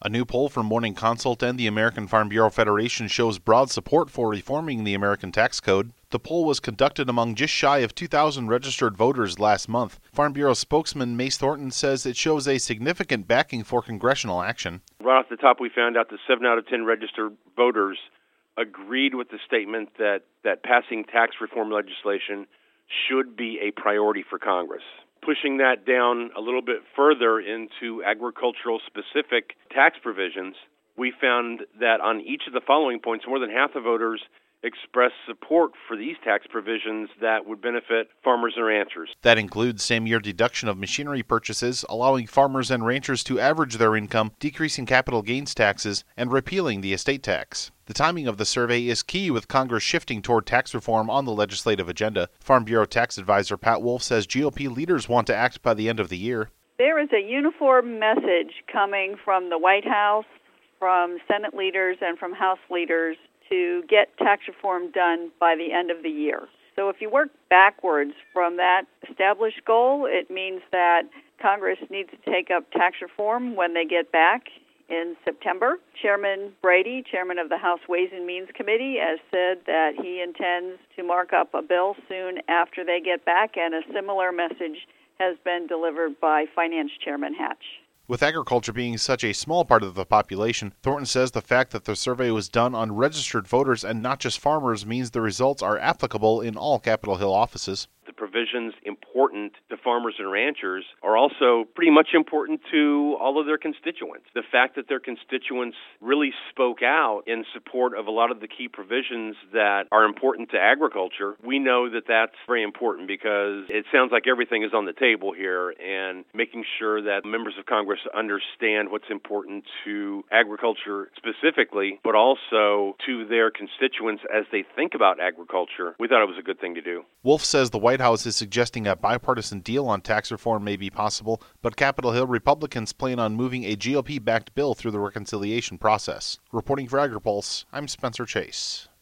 A new poll from Morning Consult and the American Farm Bureau Federation shows broad support for reforming the American tax code. The poll was conducted among just shy of 2,000 registered voters last month. Farm Bureau spokesman Mace Thornton says it shows a significant backing for congressional action. Right off the top, we found out that 7 out of 10 registered voters agreed with the statement that, that passing tax reform legislation should be a priority for Congress pushing that down a little bit further into agricultural specific tax provisions, we found that on each of the following points, more than half the voters expressed support for these tax provisions that would benefit farmers and ranchers. That includes same year deduction of machinery purchases, allowing farmers and ranchers to average their income, decreasing capital gains taxes, and repealing the estate tax. The timing of the survey is key with Congress shifting toward tax reform on the legislative agenda. Farm Bureau tax advisor Pat Wolff says GOP leaders want to act by the end of the year. There is a uniform message coming from the White House, from Senate leaders, and from House leaders to get tax reform done by the end of the year. So if you work backwards from that established goal, it means that Congress needs to take up tax reform when they get back in September. Chairman Brady, chairman of the House Ways and Means Committee, has said that he intends to mark up a bill soon after they get back, and a similar message has been delivered by Finance Chairman Hatch. With agriculture being such a small part of the population, Thornton says the fact that the survey was done on registered voters and not just farmers means the results are applicable in all Capitol Hill offices provisions important to farmers and ranchers are also pretty much important to all of their constituents. The fact that their constituents really spoke out in support of a lot of the key provisions that are important to agriculture, we know that that's very important because it sounds like everything is on the table here and making sure that members of Congress understand what's important to agriculture specifically, but also to their constituents as they think about agriculture. We thought it was a good thing to do. Wolff says the White House House is suggesting a bipartisan deal on tax reform may be possible, but Capitol Hill Republicans plan on moving a GOP backed bill through the reconciliation process. Reporting for AgriPulse, I'm Spencer Chase.